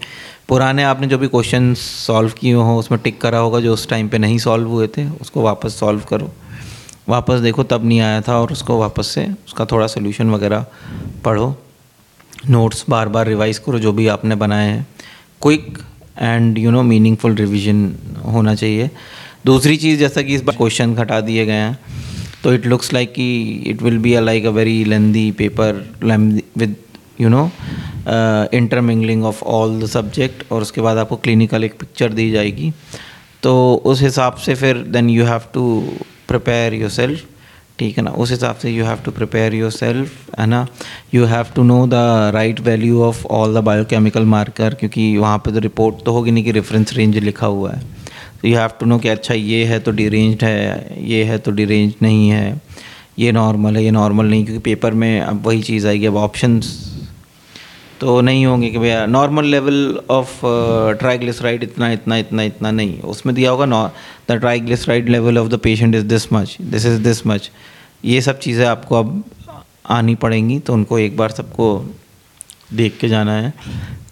[SPEAKER 2] पुराने आपने जो भी क्वेश्चन सॉल्व किए हों, उसमें टिक करा होगा जो उस टाइम पे नहीं सॉल्व हुए थे, उसको वापस सॉल्व करो। वापस देखो तब नहीं आया था और उसको वापस से उसका थोड़ा सोल्यूशन वगैरह पढ़ो। नोट्स बार बार रिवाइज करो, जो भी आपने बनाए हैं। Quick and you know meaningful revision होना चाहिए। दूसरी चीज़, जैसा कि इस बार क्वेश्चन हटा दिए गए हैं। तो इट लुक्स लाइक कि it will be a like a very lengthy paper with you know intermingling of all the subject और उसके बाद आपको क्लिनिकल एक पिक्चर दी जाएगी। तो उस हिसाब से फिर then you have to prepare your self ठीक है ना? उस हिसाब से you have to prepare your self है ना? You have to know the right value of all the biochemical marker क्योंकि वहाँ पे तो रिपोर्ट तो होगी नहीं कि रेफरेंस रेंज लिखा हुआ है। यू हैव टू नो कि अच्छा ये है तो डिरेंज्ड है, ये है तो डिरेंज नहीं है। ये नॉर्मल है, ये नॉर्मल नहीं, क्योंकि पेपर में अब वही चीज़ आएगी, अब ऑप्शंस तो नहीं होंगे कि भैया नॉर्मल लेवल ऑफ़ ट्राइग्लिसराइड इतना इतना इतना इतना नहीं। उसमें दिया होगा know the triglyceride level of the patient is this much this is this much ये सब चीज़ें आपको अब आनी पड़ेंगी तो उनको एक बार सबको देख के जाना है।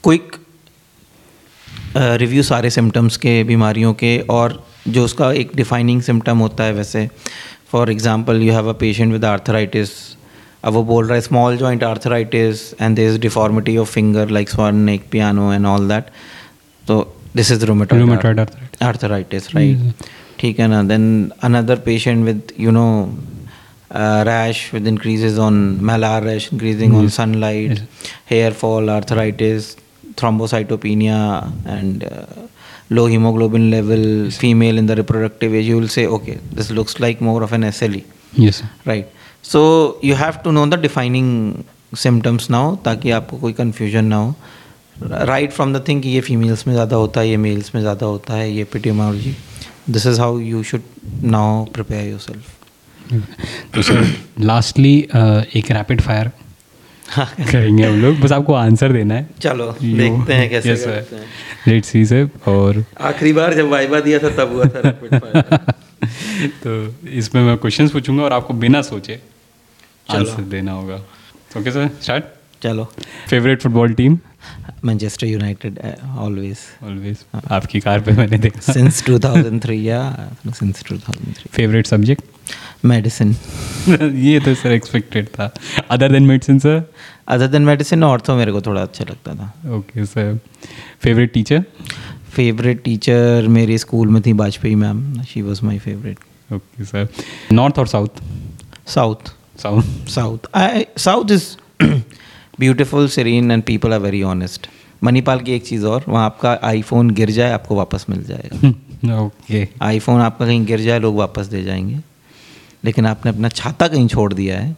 [SPEAKER 2] क्विक रिव्यू सारे सिम्टम्स के बीमारियों के और जो उसका एक डिफाइनिंग सिम्टम होता है वैसे। For example you have a patient with arthritis अब वो बोल रहा है small joint arthritis and is deformity of finger like swan neck piano and all that तो this is
[SPEAKER 1] rheumatoid arthritis.
[SPEAKER 2] arthritis ठीक है ना? Then another patient with you know rash with with on on rash increasing on sunlight hair fall arthritis. Thrombocytopenia and uh, low hemoglobin level yes. female in the reproductive age you will say okay this looks like more of an SLE
[SPEAKER 1] yes
[SPEAKER 2] right so you have to know the defining symptoms now ताकि आपको कोई confusion ना हो right from the thing कि ये females में ज़्यादा होता है ये मेल्स में ज़्यादा होता है ये epidemiology this is how you should now prepare your self
[SPEAKER 1] तो सर लास्टली एक रैपिड फायर करेंगे हम लोग। बस आपको आंसर देना है।
[SPEAKER 2] चलो देखते हैं कैसे
[SPEAKER 1] Yes,
[SPEAKER 2] करते हैं।
[SPEAKER 1] लेट्स सी सर और
[SPEAKER 2] आखिरी बार जब वाइबा दिया था तब हुआ था
[SPEAKER 1] तो इसमें मैं क्वेश्चंस पूछूँगा और आपको बिना सोचे आंसर देना होगा। ओके सर स्टार्ट
[SPEAKER 2] चलो।
[SPEAKER 1] Favourite football team
[SPEAKER 2] Manchester United always
[SPEAKER 1] always आपकी कार पे मैंने देखा।
[SPEAKER 2] सिंस 2003 या सिंस 2003
[SPEAKER 1] फेवरेट सब्जेक्ट
[SPEAKER 2] मेडिसिन।
[SPEAKER 1] ये तो सर एक्सपेक्टेड था। Other than medicine sir
[SPEAKER 2] other than medicine ortho मेरे को थोड़ा अच्छा लगता था।
[SPEAKER 1] Okay sir favourite teacher
[SPEAKER 2] favourite teacher मेरे स्कूल में थी Vajpayee ma'am she was my favourite
[SPEAKER 1] okay sir north और south
[SPEAKER 2] south
[SPEAKER 1] south
[SPEAKER 2] south south is beautiful serene and people are very honest Manipal की एक चीज़ और वहाँ आपका आईफोन गिर जाए आपको वापस मिल जाएगा।
[SPEAKER 1] Okay okay.
[SPEAKER 2] आईफोन आपका कहीं गिर जाए लोग वापस दे जाएँगे। लेकिन आपने अपना छाता कहीं छोड़ दिया है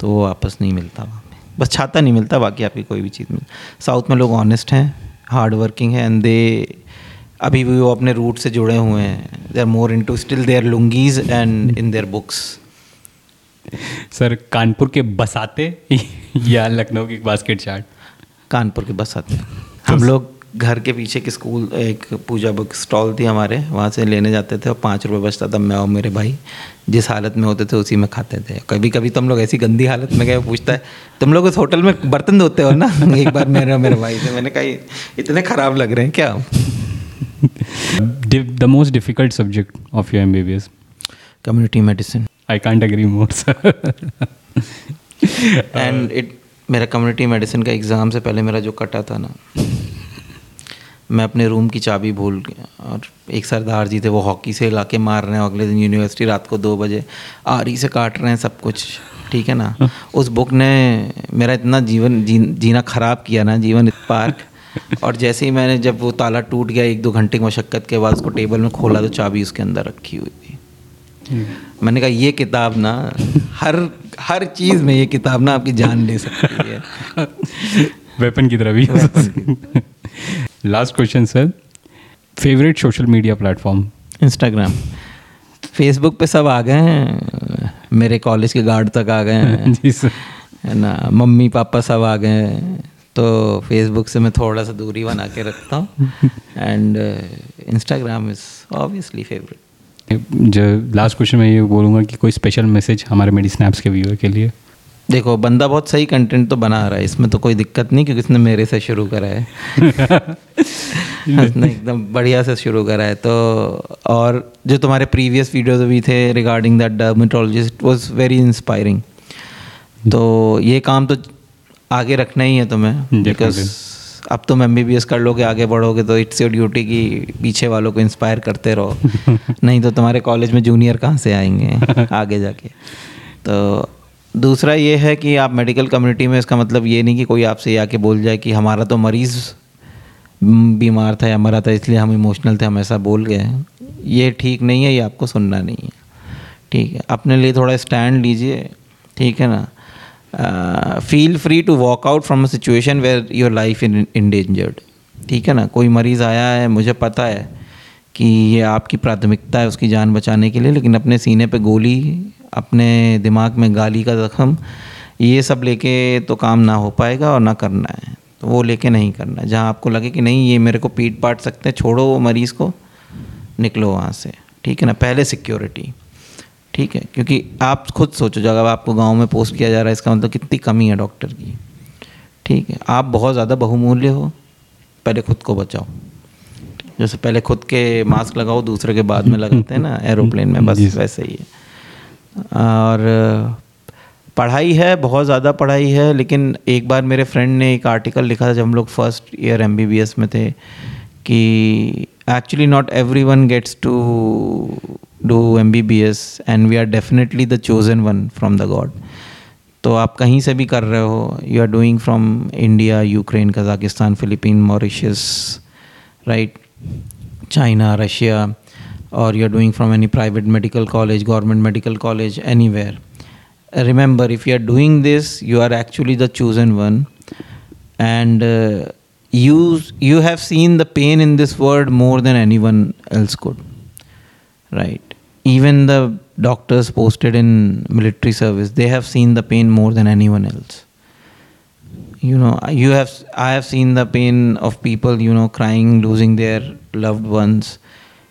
[SPEAKER 2] तो वो वापस नहीं मिलता वहाँ पे। बस छाता नहीं मिलता बाकी आपकी कोई भी चीज़ मिल साउथ में लोग ऑनेस्ट हैं हार्ड वर्किंग है एंड दे अभी भी वो अपने रूट से जुड़े हुए हैं। They are more into still their lungis and in their books
[SPEAKER 1] sir Kanpur के बसाते या लखनऊ की बास्केट चाट
[SPEAKER 2] कानपुर के बस आते हम लोग घर के पीछे के स्कूल एक पूजा बुक स्टॉल थी हमारे वहाँ से लेने जाते थे और पाँच रुपये बचता था मैं और मेरे भाई जिस हालत में होते थे उसी में खाते थे। कभी कभी तो हम लोग ऐसी गंदी हालत में गए पूछता है तुम लोग उस होटल में बर्तन धोते हो ना? एक बार मेरे और मेरे भाई से मैंने कहा इतने ख़राब लग रहे हैं क्या
[SPEAKER 1] the most difficult subject of your M B B
[SPEAKER 2] S community
[SPEAKER 1] medicine I can't agree more
[SPEAKER 2] and it मेरा कम्युनिटी मेडिसिन का एग्ज़ाम से पहले मेरा जो कटा था ना मैं अपने रूम की चाबी भूल गया और एक सरदार जी थे वो हॉकी से ला के मार रहे हैं अगले दिन यूनिवर्सिटी रात को दो बजे आरी से काट रहे हैं सब कुछ ठीक है ना? उस बुक ने मेरा इतना जीवन जी, जीना ख़राब किया ना जीवन पार्क। और जैसे ही मैंने जब वो ताला टूट गया एक दो घंटे की मशक्क़त के बाद उसको टेबल में खोला तो चाबी उसके अंदर रखी हुई थी। मैंने कहा ये किताब ना हर हर चीज़ में ये किताब ना आपकी जान ले सकती है।
[SPEAKER 1] वेपन की तरह भी। Last question sir favourite social media platform
[SPEAKER 2] Instagram Facebook पे सब आ गए हैं। मेरे कॉलेज के गार्ड तक आ गए हैं।
[SPEAKER 1] जी सर
[SPEAKER 2] है ना? मम्मी पापा सब आ गए हैं। तो फेसबुक से मैं थोड़ा सा दूरी बना के रखता हूँ। And Instagram is obviously favourite
[SPEAKER 1] जो लास्ट क्वेश्चन मैं ये बोलूँगा कि कोई स्पेशल मैसेज हमारे मेडी स्नैप्स के व्यूअर के लिए?
[SPEAKER 2] देखो बंदा बहुत सही कंटेंट तो बना रहा है इसमें तो कोई दिक्कत नहीं क्योंकि इसने मेरे से शुरू करा है। उसने एकदम बढ़िया से शुरू करा है तो और जो तुम्हारे प्रीवियस वीडियोज़ भी थे regarding that dermatologist was very inspiring तो ये काम तो आगे रखना ही है तुम्हें बिकॉज़ अब तुम एमबीबीएस कर लोगे आगे बढ़ोगे तो इट्स योर ड्यूटी कि पीछे वालों को इंस्पायर करते रहो। नहीं तो तुम्हारे कॉलेज में जूनियर कहाँ से आएँगे आगे जाके? तो दूसरा ये है कि आप मेडिकल कम्युनिटी में इसका मतलब ये नहीं कि कोई आपसे आके बोल जाए कि हमारा तो मरीज़ बीमार था या मरा था, इसलिए हम इमोशनल थे, हम ऐसा बोल गए ये ठीक नहीं है, ये आपको सुनना नहीं है। ठीक है, अपने लिए थोड़ा स्टैंड लीजिए, ठीक है ना? Feel free to walk out from a situation where your life in endangered ठीक है ना? कोई मरीज़ आया है, मुझे पता है कि ये आपकी प्राथमिकता है उसकी जान बचाने के लिए, लेकिन अपने सीने पे गोली अपने दिमाग में गाली का जख्म ये सब लेके तो काम ना हो पाएगा और ना करना है। तो वो लेके नहीं करना। है जहाँ आपको लगे कि नहीं ये मेरे को पीट पाट सकते हैं छोड़ो वो मरीज़ को निकलो वहाँ से। ठीक है ना? पहले सिक्योरिटी ठीक है? क्योंकि आप खुद सोचो जब आपको गाँव में पोस्ट किया जा रहा है इसका मतलब कितनी कमी है डॉक्टर की। ठीक है? आप बहुत ज़्यादा बहुमूल्य हो पहले खुद को बचाओ। जैसे पहले खुद के मास्क लगाओ दूसरे के बाद में लगाते हैं ना एरोप्लेन में बस वैसे ही है। और पढ़ाई है, बहुत ज़्यादा पढ़ाई है, लेकिन एक बार मेरे फ्रेंड ने एक आर्टिकल लिखा था जब हम लोग फ़र्स्ट ईयर एमबीबीएस में थे कि actually not every one gets to do M B B S and we are definitely the chosen one from the god तो आप कहीं से भी कर रहे हो you are doing from India Ukraine Kazakhstan Philippine Mauritius right China Russia or you're doing from any private medical college, government medical college, anywhere. Remember, if you are doing this, you are actually the chosen one, and uh, you you have seen the pain in this world more than anyone else could, right? Even the doctors posted in military service, they have seen the pain more than anyone else you know you have i have seen the pain of people you know crying losing their loved ones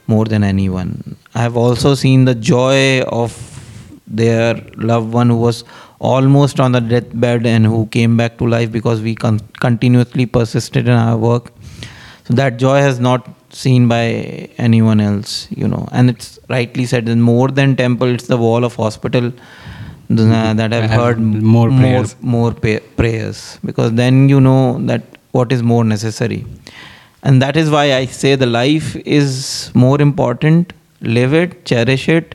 [SPEAKER 2] more than anyone. I have also seen the joy of their loved one who was almost on the deathbed and who came back to life because we con- continuously persisted in our work. So that joy has not seen by anyone else you know. And it's rightly said that more than temple it's the wall of hospital uh, that have
[SPEAKER 1] Have
[SPEAKER 2] heard
[SPEAKER 1] more
[SPEAKER 2] more
[SPEAKER 1] prayers.
[SPEAKER 2] more pa- prayers. Because then you know that what is more necessary and that is why i say the life is more important live it cherish it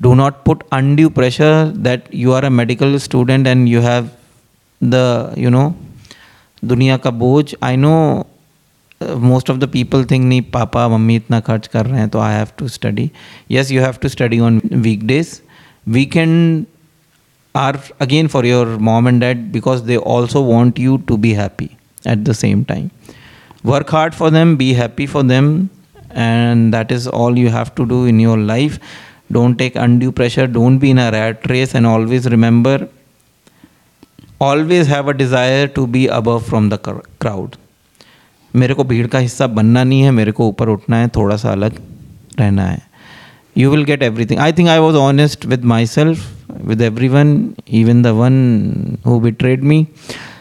[SPEAKER 2] do not put undue pressure that you are a medical student and you have the you know दुनिया का बोझ I know most of the people think नहीं पापा मम्मी इतना खर्च कर रहे हैं तो I have to study yes you have to study on weekdays weekend are again for your mom and dad because they also want you to be happy at the same time. Work hard for them, be happy for them, and that is all you have to do in your life. Don't take undue pressure, don't be in a rat race, and always remember always have a desire to be above from the crowd. मेरे को भीड़ का हिस्सा बनना नहीं है मेरे को ऊपर उठना है थोड़ा सा अलग रहना है you will you will get everything. I think I was honest with myself, with everyone, even the one who betrayed me.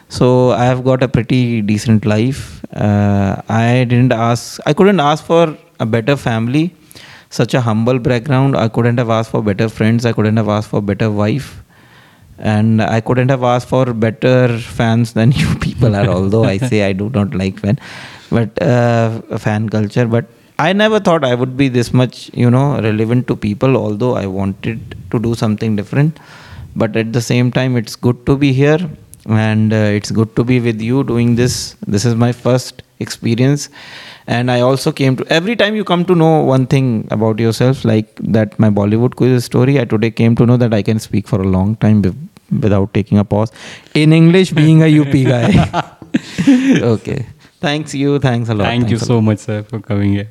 [SPEAKER 2] So I have got a pretty decent life. Uh, I didn't ask, I couldn't ask for a better family, such a humble background. I couldn't have asked for better friends. I couldn't have asked for better wife. And I couldn't have asked for better fans than you people are. Although I say I do not like fan, but uh, fan culture. But I never thought I would be this much, you know, relevant to people, although I wanted to do something different. But at the same time, it's good to be here and uh, it's good to be with you doing this. This is my first experience. And I also came to, every time you come to know one thing about yourself, like that my Bollywood quiz story, I today came to know that I can speak for a long time wi- without taking a pause in English, being a UP guy. okay. Thanks you. Thanks a lot.
[SPEAKER 1] Thank you
[SPEAKER 2] Thanks a
[SPEAKER 1] so much, sir, for coming here.